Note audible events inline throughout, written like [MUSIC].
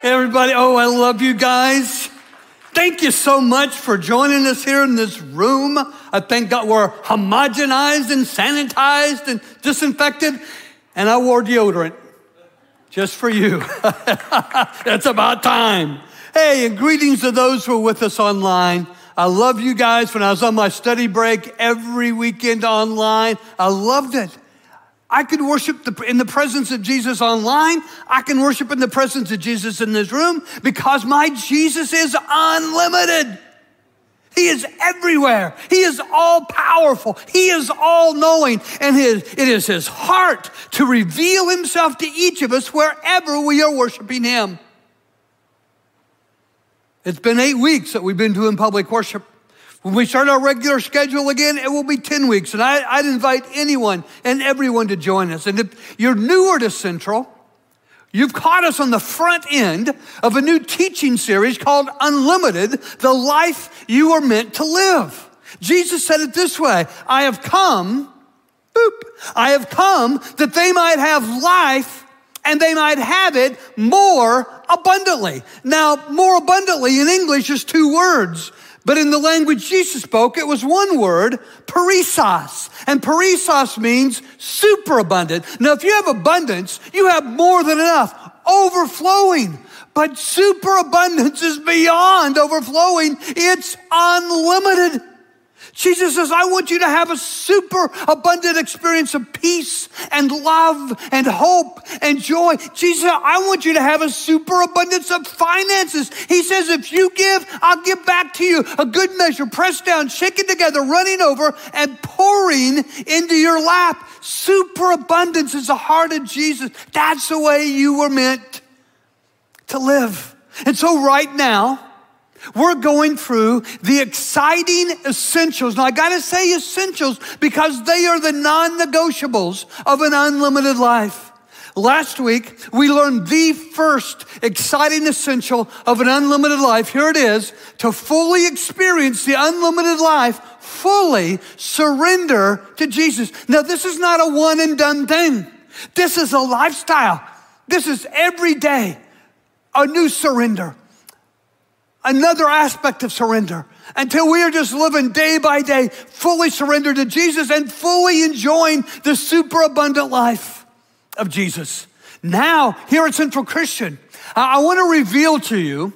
Everybody, oh, I love you guys. Thank you so much for joining us here in this room. I thank God we're homogenized and sanitized and disinfected. And I wore deodorant just for you. [LAUGHS] it's about time. Hey, and greetings to those who are with us online. I love you guys. When I was on my study break every weekend online, I loved it. I can worship the, in the presence of Jesus online. I can worship in the presence of Jesus in this room because my Jesus is unlimited. He is everywhere. He is all powerful. He is all knowing. And his, it is his heart to reveal himself to each of us wherever we are worshiping him. It's been eight weeks that we've been doing public worship. When we start our regular schedule again, it will be 10 weeks. And I, would invite anyone and everyone to join us. And if you're newer to Central, you've caught us on the front end of a new teaching series called Unlimited The Life You Are Meant to Live. Jesus said it this way I have come, boop, I have come that they might have life and they might have it more abundantly. Now, more abundantly in English is two words. But in the language Jesus spoke, it was one word, perissos. And perissos means superabundant. Now, if you have abundance, you have more than enough, overflowing. But superabundance is beyond overflowing. It's unlimited. Jesus says, I want you to have a super abundant experience of peace and love and hope and joy. Jesus, I want you to have a super abundance of finances. He says, if you give, I'll give back to you a good measure, pressed down, shaken together, running over, and pouring into your lap. Super abundance is the heart of Jesus. That's the way you were meant to live. And so right now, we're going through the exciting essentials. Now, I gotta say essentials because they are the non negotiables of an unlimited life. Last week, we learned the first exciting essential of an unlimited life. Here it is to fully experience the unlimited life, fully surrender to Jesus. Now, this is not a one and done thing, this is a lifestyle. This is every day a new surrender another aspect of surrender until we are just living day by day, fully surrendered to Jesus and fully enjoying the superabundant life of Jesus. Now, here at Central Christian, I want to reveal to you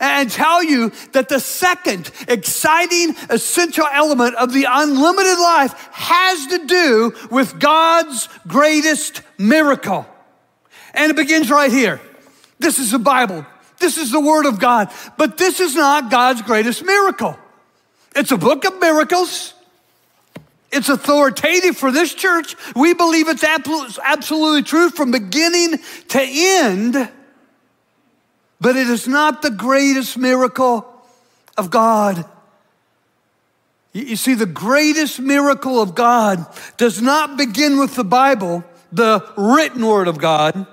and tell you that the second exciting essential element of the unlimited life has to do with God's greatest miracle. And it begins right here. This is the Bible. This is the Word of God. But this is not God's greatest miracle. It's a book of miracles. It's authoritative for this church. We believe it's absolutely true from beginning to end. But it is not the greatest miracle of God. You see, the greatest miracle of God does not begin with the Bible, the written word of God.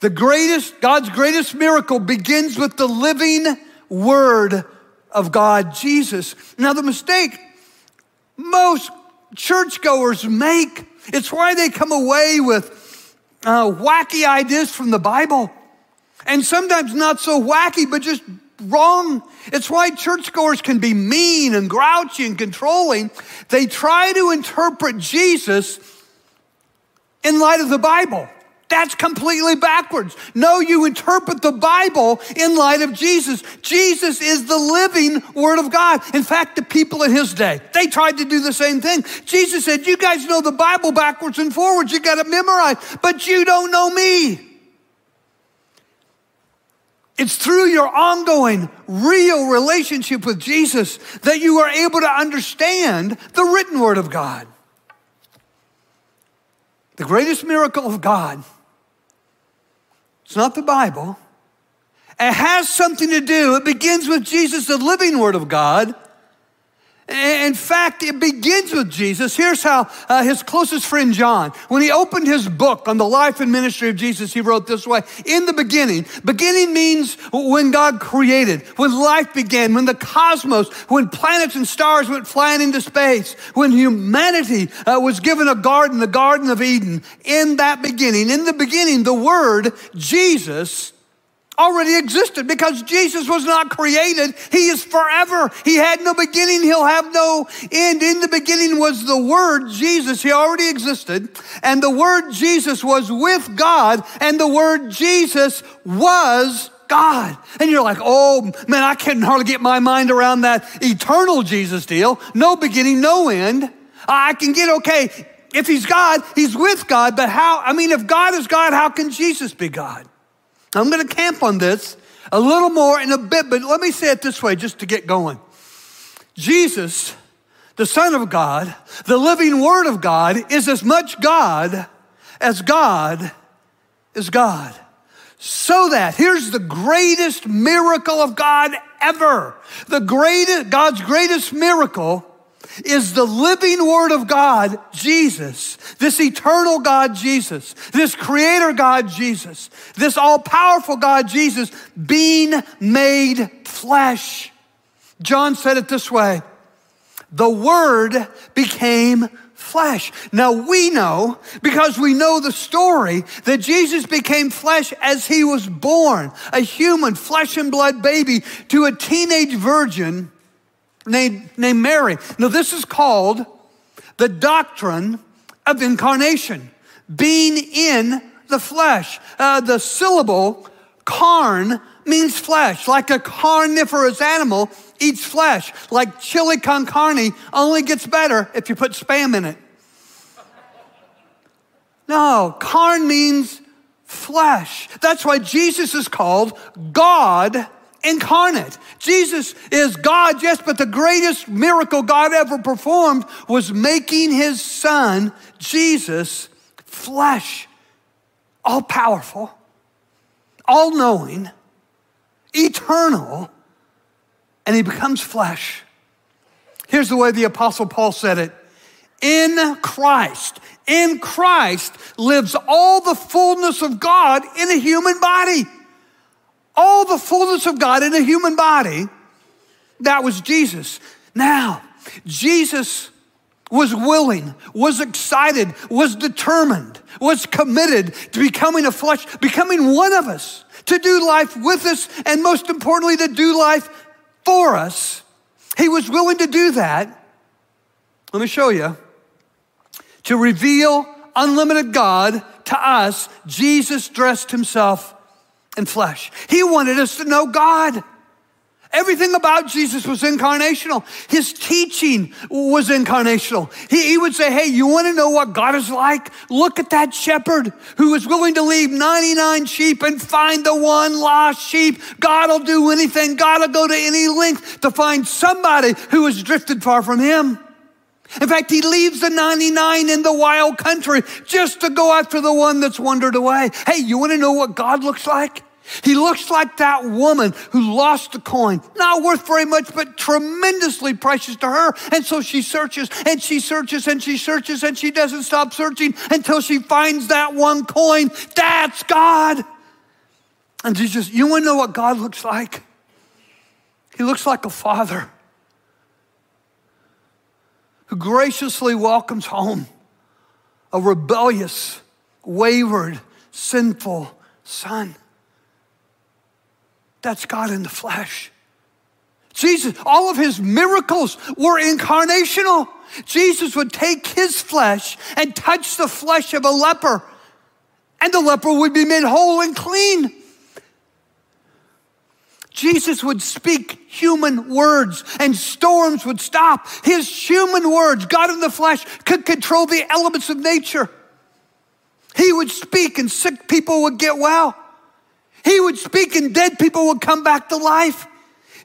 The greatest, God's greatest miracle begins with the living word of God, Jesus. Now, the mistake most churchgoers make, it's why they come away with uh, wacky ideas from the Bible. And sometimes not so wacky, but just wrong. It's why churchgoers can be mean and grouchy and controlling. They try to interpret Jesus in light of the Bible. That's completely backwards. No, you interpret the Bible in light of Jesus. Jesus is the living Word of God. In fact, the people in his day, they tried to do the same thing. Jesus said, You guys know the Bible backwards and forwards. You got to memorize, but you don't know me. It's through your ongoing, real relationship with Jesus that you are able to understand the written Word of God. The greatest miracle of God it's not the Bible. It has something to do, it begins with Jesus, the living Word of God. In fact, it begins with Jesus. Here's how uh, his closest friend John, when he opened his book on the life and ministry of Jesus, he wrote this way In the beginning, beginning means when God created, when life began, when the cosmos, when planets and stars went flying into space, when humanity uh, was given a garden, the Garden of Eden. In that beginning, in the beginning, the Word, Jesus, already existed because Jesus was not created. He is forever. He had no beginning. He'll have no end. In the beginning was the Word, Jesus. He already existed. And the Word, Jesus, was with God. And the Word, Jesus, was God. And you're like, oh man, I can hardly get my mind around that eternal Jesus deal. No beginning, no end. I can get okay. If he's God, he's with God, but how? I mean, if God is God, how can Jesus be God? I'm going to camp on this a little more in a bit, but let me say it this way just to get going. Jesus, the Son of God, the living Word of God, is as much God as God is God. So that, here's the greatest miracle of God ever. The greatest, God's greatest miracle is the living word of God, Jesus, this eternal God, Jesus, this creator God, Jesus, this all powerful God, Jesus, being made flesh. John said it this way the word became flesh. Now we know, because we know the story, that Jesus became flesh as he was born, a human flesh and blood baby to a teenage virgin named, named Mary. Now, this is called the doctrine of incarnation, being in the flesh. Uh, the syllable carn means flesh, like a carnivorous animal eats flesh, like chili con carne only gets better if you put spam in it. No, carn means flesh. That's why Jesus is called God incarnate. Jesus is God, yes, but the greatest miracle God ever performed was making his son, Jesus, flesh, all powerful, all knowing, eternal, and he becomes flesh. Here's the way the Apostle Paul said it In Christ, in Christ lives all the fullness of God in a human body all the fullness of God in a human body, that was Jesus. Now, Jesus was willing, was excited, was determined, was committed to becoming a flesh, becoming one of us, to do life with us, and most importantly, to do life for us. He was willing to do that. Let me show you. To reveal unlimited God to us, Jesus dressed himself and flesh. He wanted us to know God. Everything about Jesus was incarnational. His teaching was incarnational. He, he, would say, Hey, you want to know what God is like? Look at that shepherd who was willing to leave 99 sheep and find the one lost sheep. God will do anything. God will go to any length to find somebody who has drifted far from him. In fact, he leaves the 99 in the wild country just to go after the one that's wandered away. Hey, you want to know what God looks like? He looks like that woman who lost the coin, not worth very much, but tremendously precious to her. And so she searches and she searches and she searches and she doesn't stop searching until she finds that one coin. That's God. And Jesus, you want to know what God looks like? He looks like a father who graciously welcomes home a rebellious, wayward, sinful son. That's God in the flesh. Jesus, all of his miracles were incarnational. Jesus would take his flesh and touch the flesh of a leper, and the leper would be made whole and clean. Jesus would speak human words and storms would stop. His human words, God in the flesh, could control the elements of nature. He would speak and sick people would get well. He would speak and dead people would come back to life.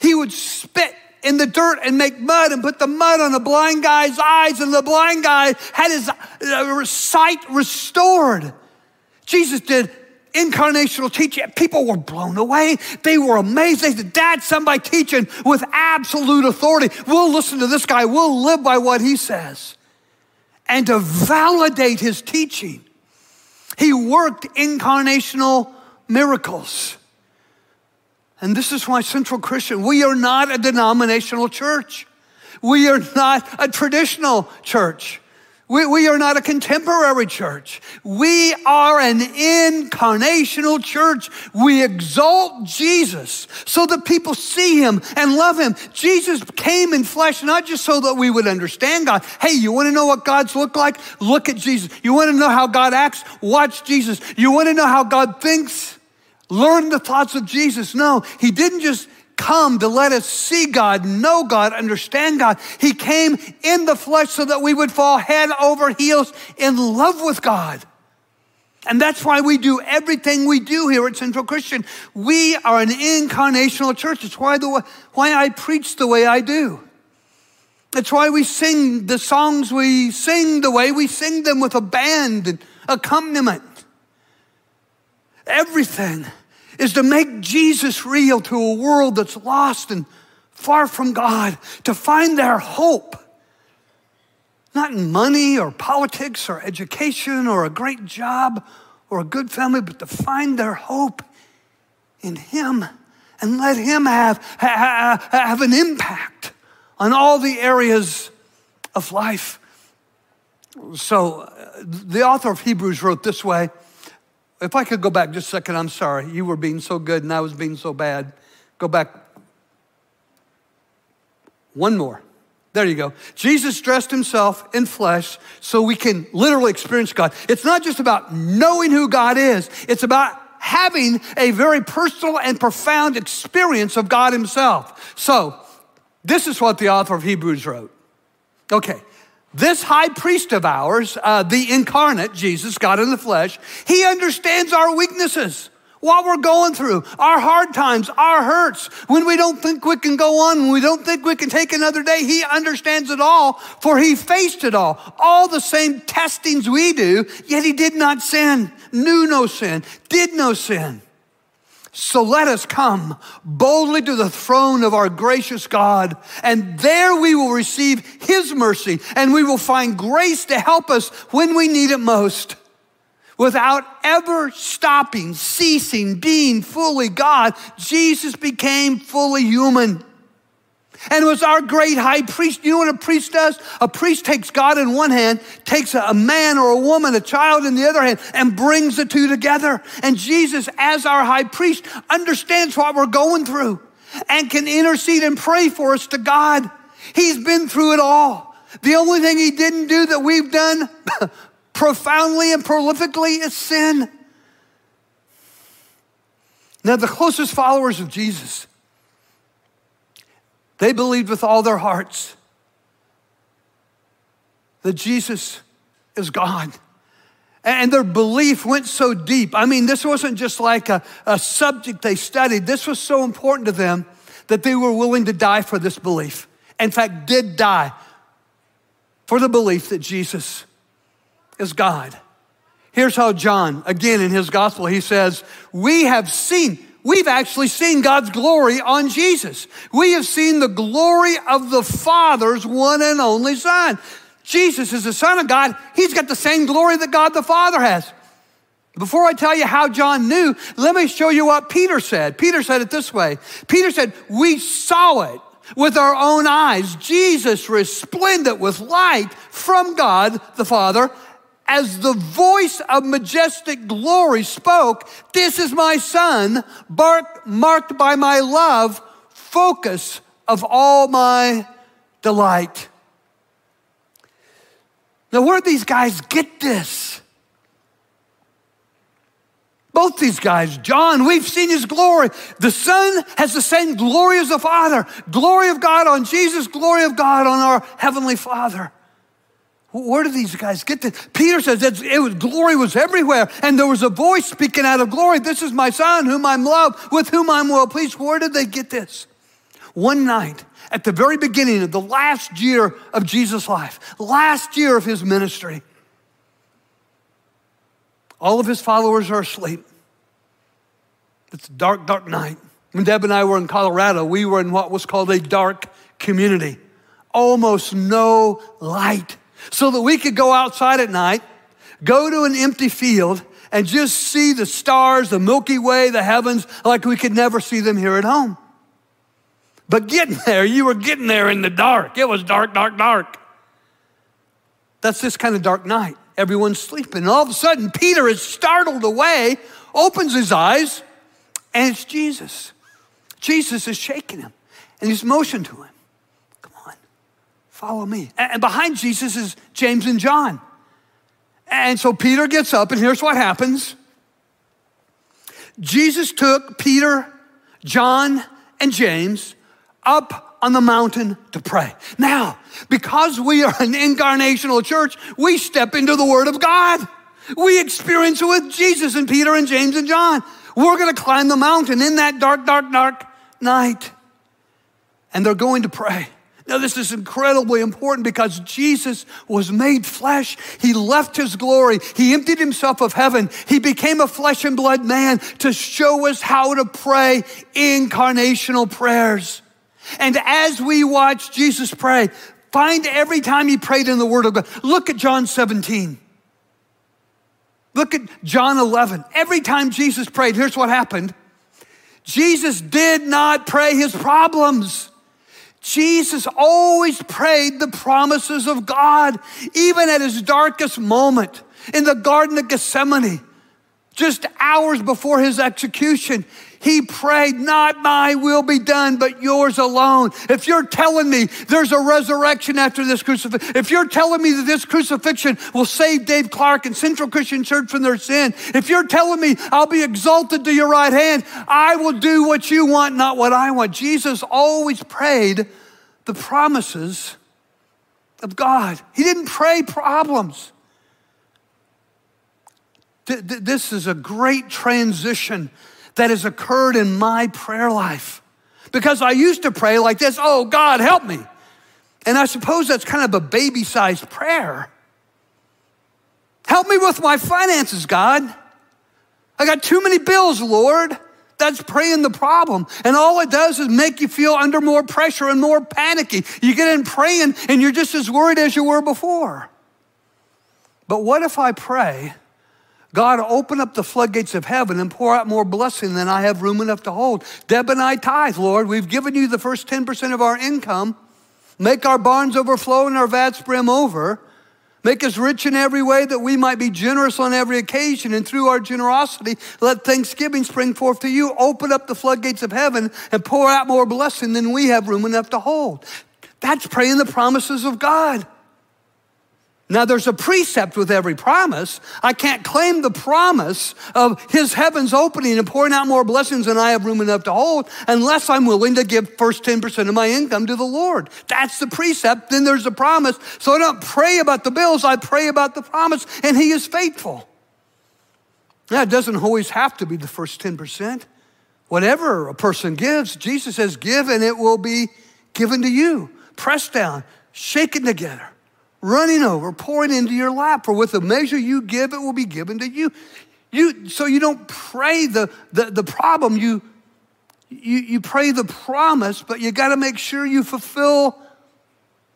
He would spit in the dirt and make mud and put the mud on the blind guy's eyes, and the blind guy had his uh, sight restored. Jesus did incarnational teaching. People were blown away. They were amazed. They said, Dad, somebody teaching with absolute authority. We'll listen to this guy. We'll live by what he says. And to validate his teaching, he worked incarnational miracles. And this is why Central Christian, we are not a denominational church. We are not a traditional church. We, we are not a contemporary church. We are an incarnational church. We exalt Jesus so that people see him and love him. Jesus came in flesh, not just so that we would understand God. Hey, you want to know what God's look like? Look at Jesus. You want to know how God acts? Watch Jesus. You want to know how God thinks? Learn the thoughts of Jesus. No, he didn't just come to let us see God, know God, understand God. He came in the flesh so that we would fall head over heels in love with God. And that's why we do everything we do here at Central Christian. We are an incarnational church. It's why, the, why I preach the way I do. It's why we sing the songs we sing the way we sing them with a band and accompaniment. Everything is to make Jesus real to a world that's lost and far from God, to find their hope. Not in money or politics or education or a great job or a good family, but to find their hope in Him and let Him have, have, have an impact on all the areas of life. So, uh, the author of Hebrews wrote this way if I could go back just a second, I'm sorry. You were being so good and I was being so bad. Go back. One more. There you go. Jesus dressed himself in flesh so we can literally experience God. It's not just about knowing who God is, it's about having a very personal and profound experience of God himself. So, this is what the author of Hebrews wrote. Okay, this high priest of ours, uh, the incarnate Jesus, God in the flesh, he understands our weaknesses, what we're going through, our hard times, our hurts, when we don't think we can go on, when we don't think we can take another day. He understands it all, for he faced it all. All the same testings we do, yet he did not sin, knew no sin, did no sin. So let us come boldly to the throne of our gracious God, and there we will receive His mercy, and we will find grace to help us when we need it most. Without ever stopping, ceasing, being fully God, Jesus became fully human and it was our great high priest. You know what a priest does? A priest takes God in one hand, takes a man or a woman, a child in the other hand, and brings the two together. And Jesus, as our high priest, understands what we're going through and can intercede and pray for us to God. He's been through it all. The only thing he didn't do that we've done [LAUGHS] profoundly and prolifically is sin. Now, the closest followers of Jesus, they believed with all their hearts that Jesus is God. And their belief went so deep. I mean, this wasn't just like a, a subject they studied, this was so important to them that they were willing to die for this belief. In fact, did die for the belief that Jesus is God. Here's how John, again in his gospel, he says, We have seen, We've actually seen God's glory on Jesus. We have seen the glory of the Father's one and only Son. Jesus is the Son of God. He's got the same glory that God the Father has. Before I tell you how John knew, let me show you what Peter said. Peter said it this way Peter said, We saw it with our own eyes. Jesus resplendent with light from God the Father as the voice of majestic glory spoke, This is my son, marked by my love, focus of all my delight. Now, where these guys get this? Both these guys, John, we've seen his glory. The Son has the same glory as the Father. Glory of God on Jesus, glory of God on our Heavenly Father. Where did these guys get this? Peter says it was, glory was everywhere, and there was a voice speaking out of glory. This is my son, whom I'm loved, with whom I'm well pleased. Where did they get this? One night, at the very beginning of the last year of Jesus' life, last year of his ministry, all of his followers are asleep. It's a dark, dark night. When Deb and I were in Colorado, we were in what was called a dark community. Almost no light so that we could go outside at night, go to an empty field, and just see the stars, the Milky Way, the heavens, like we could never see them here at home. But getting there, you were getting there in the dark. It was dark, dark, dark. That's this kind of dark night. Everyone's sleeping. And all of a sudden, Peter is startled away, opens his eyes, and it's Jesus. Jesus is shaking him, and he's motioned to him, follow me. And behind Jesus is James and John. And so Peter gets up, and here's what happens Jesus took Peter, John, and James up on the mountain to pray. Now, because we are an incarnational church, we step into the Word of God. We experience it with Jesus and Peter and James and John. We're going to climb the mountain in that dark, dark, dark night. And they're going to pray. Now, this is incredibly important because Jesus was made flesh. He left his glory. He emptied himself of heaven. He became a flesh and blood man to show us how to pray incarnational prayers. And as we watch Jesus pray, find every time he prayed in the Word of God. Look at John 17. Look at John 11. Every time Jesus prayed, here's what happened Jesus did not pray his problems. Jesus always prayed the promises of God, even at his darkest moment in the Garden of Gethsemane, just hours before his execution. He prayed, Not my will be done, but yours alone. If you're telling me there's a resurrection after this crucifixion, if you're telling me that this crucifixion will save Dave Clark and Central Christian Church from their sin, if you're telling me I'll be exalted to your right hand, I will do what you want, not what I want. Jesus always prayed the promises of God, He didn't pray problems. This is a great transition that has occurred in my prayer life. Because I used to pray like this Oh, God, help me. And I suppose that's kind of a baby sized prayer. Help me with my finances, God. I got too many bills, Lord. That's praying the problem. And all it does is make you feel under more pressure and more panicky. You get in praying and you're just as worried as you were before. But what if I pray God, open up the floodgates of heaven and pour out more blessing than I have room enough to hold. Deb and I tithe, Lord. We've given you the first 10% of our income. Make our barns overflow and our vats brim over. Make us rich in every way that we might be generous on every occasion. And through our generosity, let thanksgiving spring forth to you. Open up the floodgates of heaven and pour out more blessing than we have room enough to hold. That's praying the promises of God. Now, there's a precept with every promise. I can't claim the promise of his heavens opening and pouring out more blessings than I have room enough to hold unless I'm willing to give first 10% of my income to the Lord. That's the precept. Then there's a promise. So I don't pray about the bills, I pray about the promise, and he is faithful. Now, it doesn't always have to be the first 10%. Whatever a person gives, Jesus says, give and it will be given to you. Pressed down, shaken together running over, pouring into your lap. For with the measure you give, it will be given to you. You so you don't pray the, the, the problem, you, you, you pray the promise, but you got to make sure you fulfill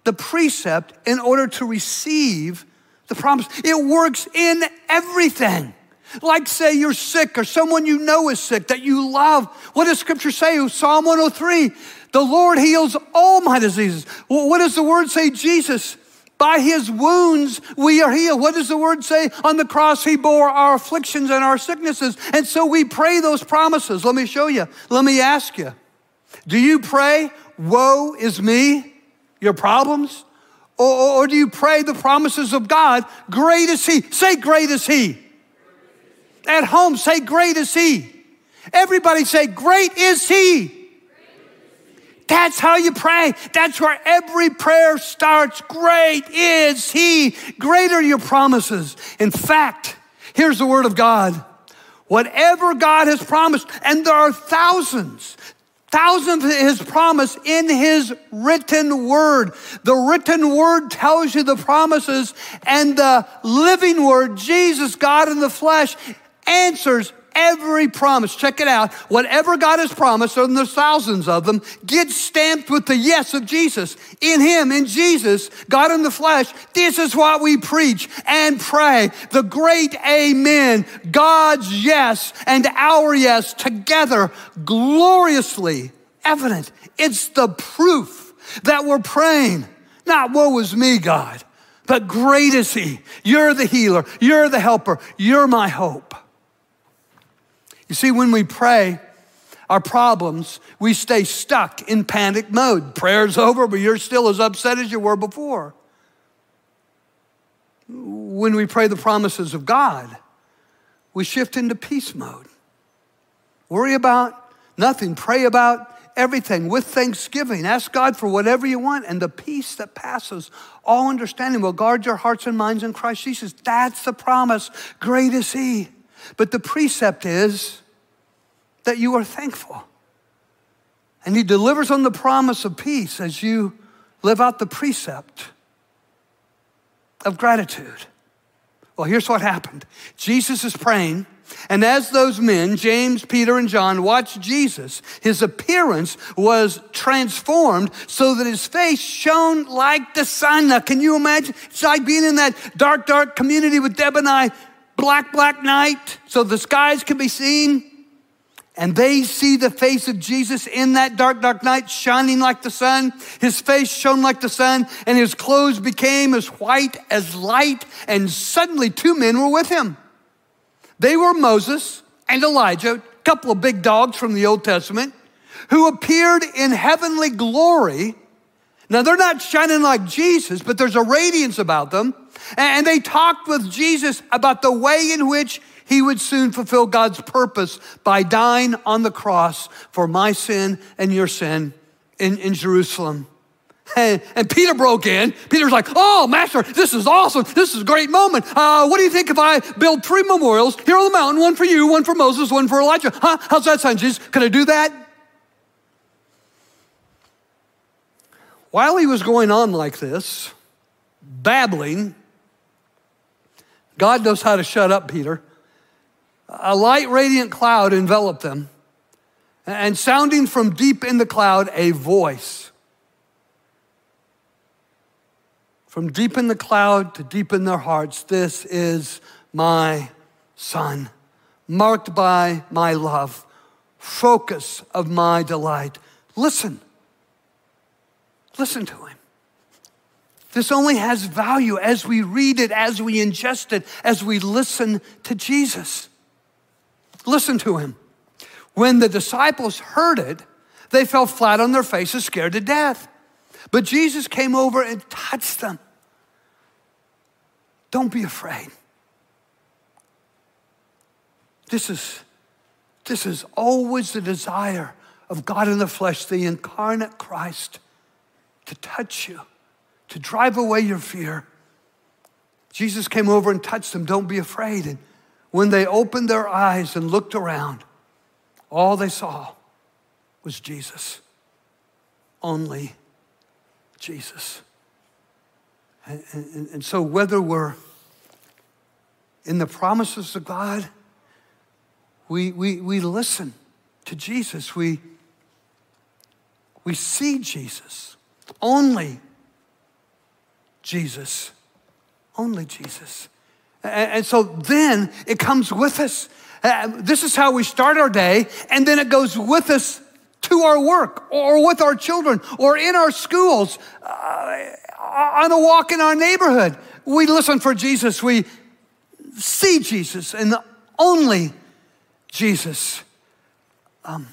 the precept in order to receive the promise. It works in everything. Like, say, you're sick or someone you know is sick that you love. What does scripture say? Psalm 103 The Lord heals all my diseases. Well, what does the word say? Jesus by his wounds we are healed. What does the word say? On the cross he bore our afflictions and our sicknesses. And so we pray those promises. Let me show you. Let me ask you. Do you pray, woe is me, your problems? Or, or do you pray the promises of God? Great is he. Say, great is he. At home, say, great is he. Everybody say, great is he. That's how you pray. That's where every prayer starts. Great is He. Greater your promises. In fact, here's the word of God. Whatever God has promised, and there are thousands, thousands of His promise in His written word. The written word tells you the promises, and the living word, Jesus, God in the flesh, answers every promise, check it out, whatever God has promised, and there's thousands of them, gets stamped with the yes of Jesus. In Him, in Jesus, God in the flesh, this is what we preach and pray. The great amen, God's yes and our yes together, gloriously evident. It's the proof that we're praying. Not woe is me, God, But great is He. You're the healer. You're the helper. You're my hope. You see, when we pray our problems, we stay stuck in panic mode. Prayer's over, but you're still as upset as you were before. When we pray the promises of God, we shift into peace mode. Worry about nothing, pray about everything with thanksgiving. Ask God for whatever you want, and the peace that passes all understanding will guard your hearts and minds in Christ Jesus. That's the promise. Great is He. But the precept is that you are thankful. And He delivers on the promise of peace as you live out the precept of gratitude. Well, here's what happened Jesus is praying. And as those men, James, Peter, and John, watched Jesus, his appearance was transformed so that his face shone like the sun. Now, can you imagine? It's like being in that dark, dark community with Deb and I, black, black night, so the skies can be seen and they see the face of Jesus in that dark, dark night shining like the sun. His face shone like the sun, and his clothes became as white as light. And suddenly, two men were with him. They were Moses and Elijah, a couple of big dogs from the Old Testament, who appeared in heavenly glory. Now, they're not shining like Jesus, but there's a radiance about them. And they talked with Jesus about the way in which he would soon fulfill God's purpose by dying on the cross for my sin and your sin in, in Jerusalem. And, and Peter broke in. Peter's like, Oh, Master, this is awesome. This is a great moment. Uh, what do you think if I build three memorials here on the mountain one for you, one for Moses, one for Elijah? Huh? How's that sound, Jesus? Can I do that? While he was going on like this, babbling, God knows how to shut up Peter. A light, radiant cloud enveloped them, and sounding from deep in the cloud, a voice. From deep in the cloud to deep in their hearts, this is my son, marked by my love, focus of my delight. Listen. Listen to him. This only has value as we read it, as we ingest it, as we listen to Jesus. Listen to him. When the disciples heard it, they fell flat on their faces, scared to death. But Jesus came over and touched them. Don't be afraid. This is, this is always the desire of God in the flesh, the incarnate Christ, to touch you, to drive away your fear. Jesus came over and touched them. Don't be afraid. And when they opened their eyes and looked around, all they saw was Jesus. Only Jesus. And, and, and, so, whether we're in the promises of God, we, we, we listen to Jesus, we, we see Jesus, only Jesus, only Jesus. And so then it comes with us. Uh, this is how we start our day, and then it goes with us to our work or with our children or in our schools, uh, on a walk in our neighborhood. We listen for Jesus. We see Jesus and the only Jesus. Um,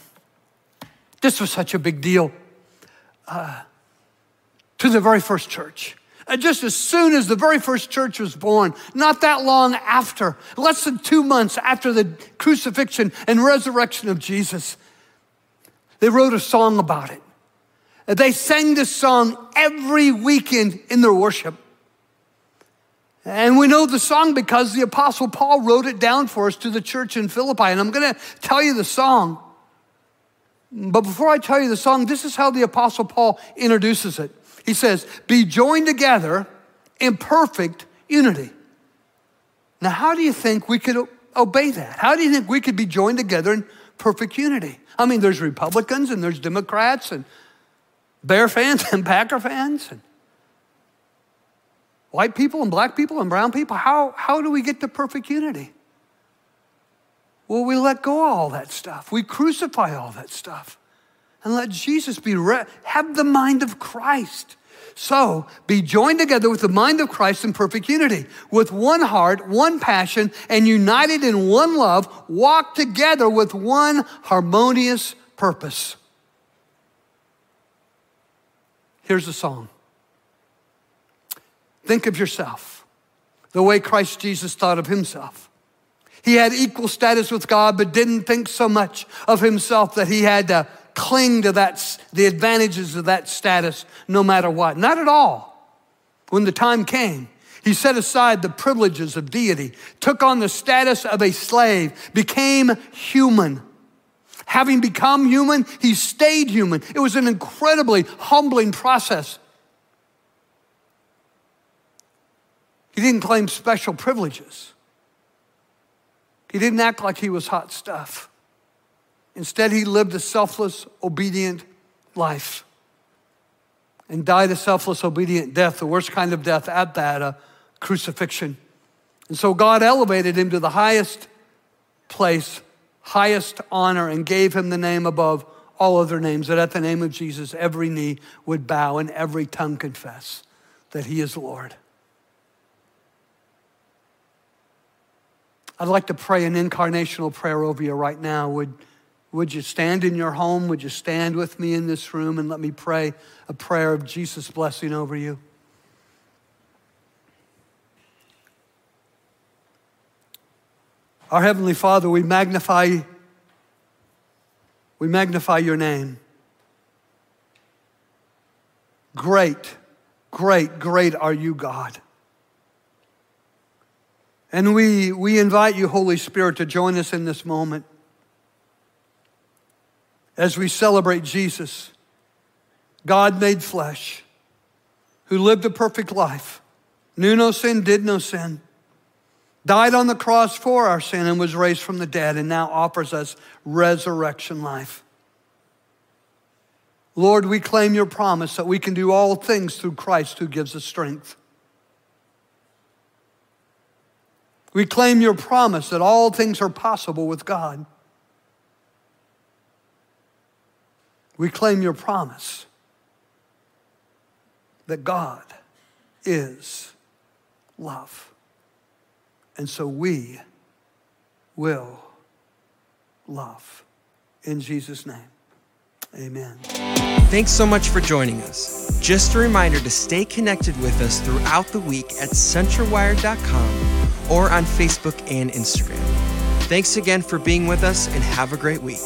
this was such a big deal uh, to the very first church. Just as soon as the very first church was born, not that long after, less than two months after the crucifixion and resurrection of Jesus, they wrote a song about it. They sang this song every weekend in their worship. And we know the song because the Apostle Paul wrote it down for us to the church in Philippi. And I'm going to tell you the song. But before I tell you the song, this is how the Apostle Paul introduces it. He says, Be joined together in perfect unity. Now, how do you think we could obey that? How do you think we could be joined together in perfect unity? I mean, there's Republicans and there's Democrats and Bear fans [LAUGHS] and Packer fans and white people and black people and brown people. How, how do we get to perfect unity? Well, we let go of all that stuff. We crucify all that stuff. And let Jesus be, re- have the mind of Christ. So be joined together with the mind of Christ in perfect unity, with one heart, one passion, and united in one love, walk together with one harmonious purpose. Here's the song. Think of yourself the way Christ Jesus thought of himself. He had equal status with God, but didn't think so much of himself that he had to cling to that, the advantages of that status no matter what. Not at all. When the time came, he set aside the privileges of deity, took on the status of a slave, became human. Having become human, he stayed human. It was an incredibly humbling process. He didn't claim special privileges. He didn't act like he was hot stuff. Instead, he lived a selfless, obedient life and died a selfless, obedient death, the worst kind of death at that, a crucifixion. And so God elevated him to the highest place, highest honor, and gave him the name above all other names, that at the name of Jesus, every knee would bow and every tongue confess that he is Lord. I'd like to pray an incarnational prayer over you right now. Would, would you stand in your home? Would you stand with me in this room and let me pray a prayer of Jesus' blessing over you? Our Heavenly Father, we magnify, we magnify your name. Great, great, great are you, God. And we, we invite you, Holy Spirit, to join us in this moment as we celebrate Jesus, God made flesh, who lived a perfect life, knew no sin, did no sin, died on the cross for our sin, and was raised from the dead, and now offers us resurrection life. Lord, we claim your promise that we can do all things through Christ who gives us strength. We claim your promise that all things are possible with God. We claim your promise that God is love. And so we will love. In Jesus' name, amen. Thanks so much for joining us. Just a reminder to stay connected with us throughout the week at centralwire.com or on Facebook and Instagram. Thanks again for being with us and have a great week.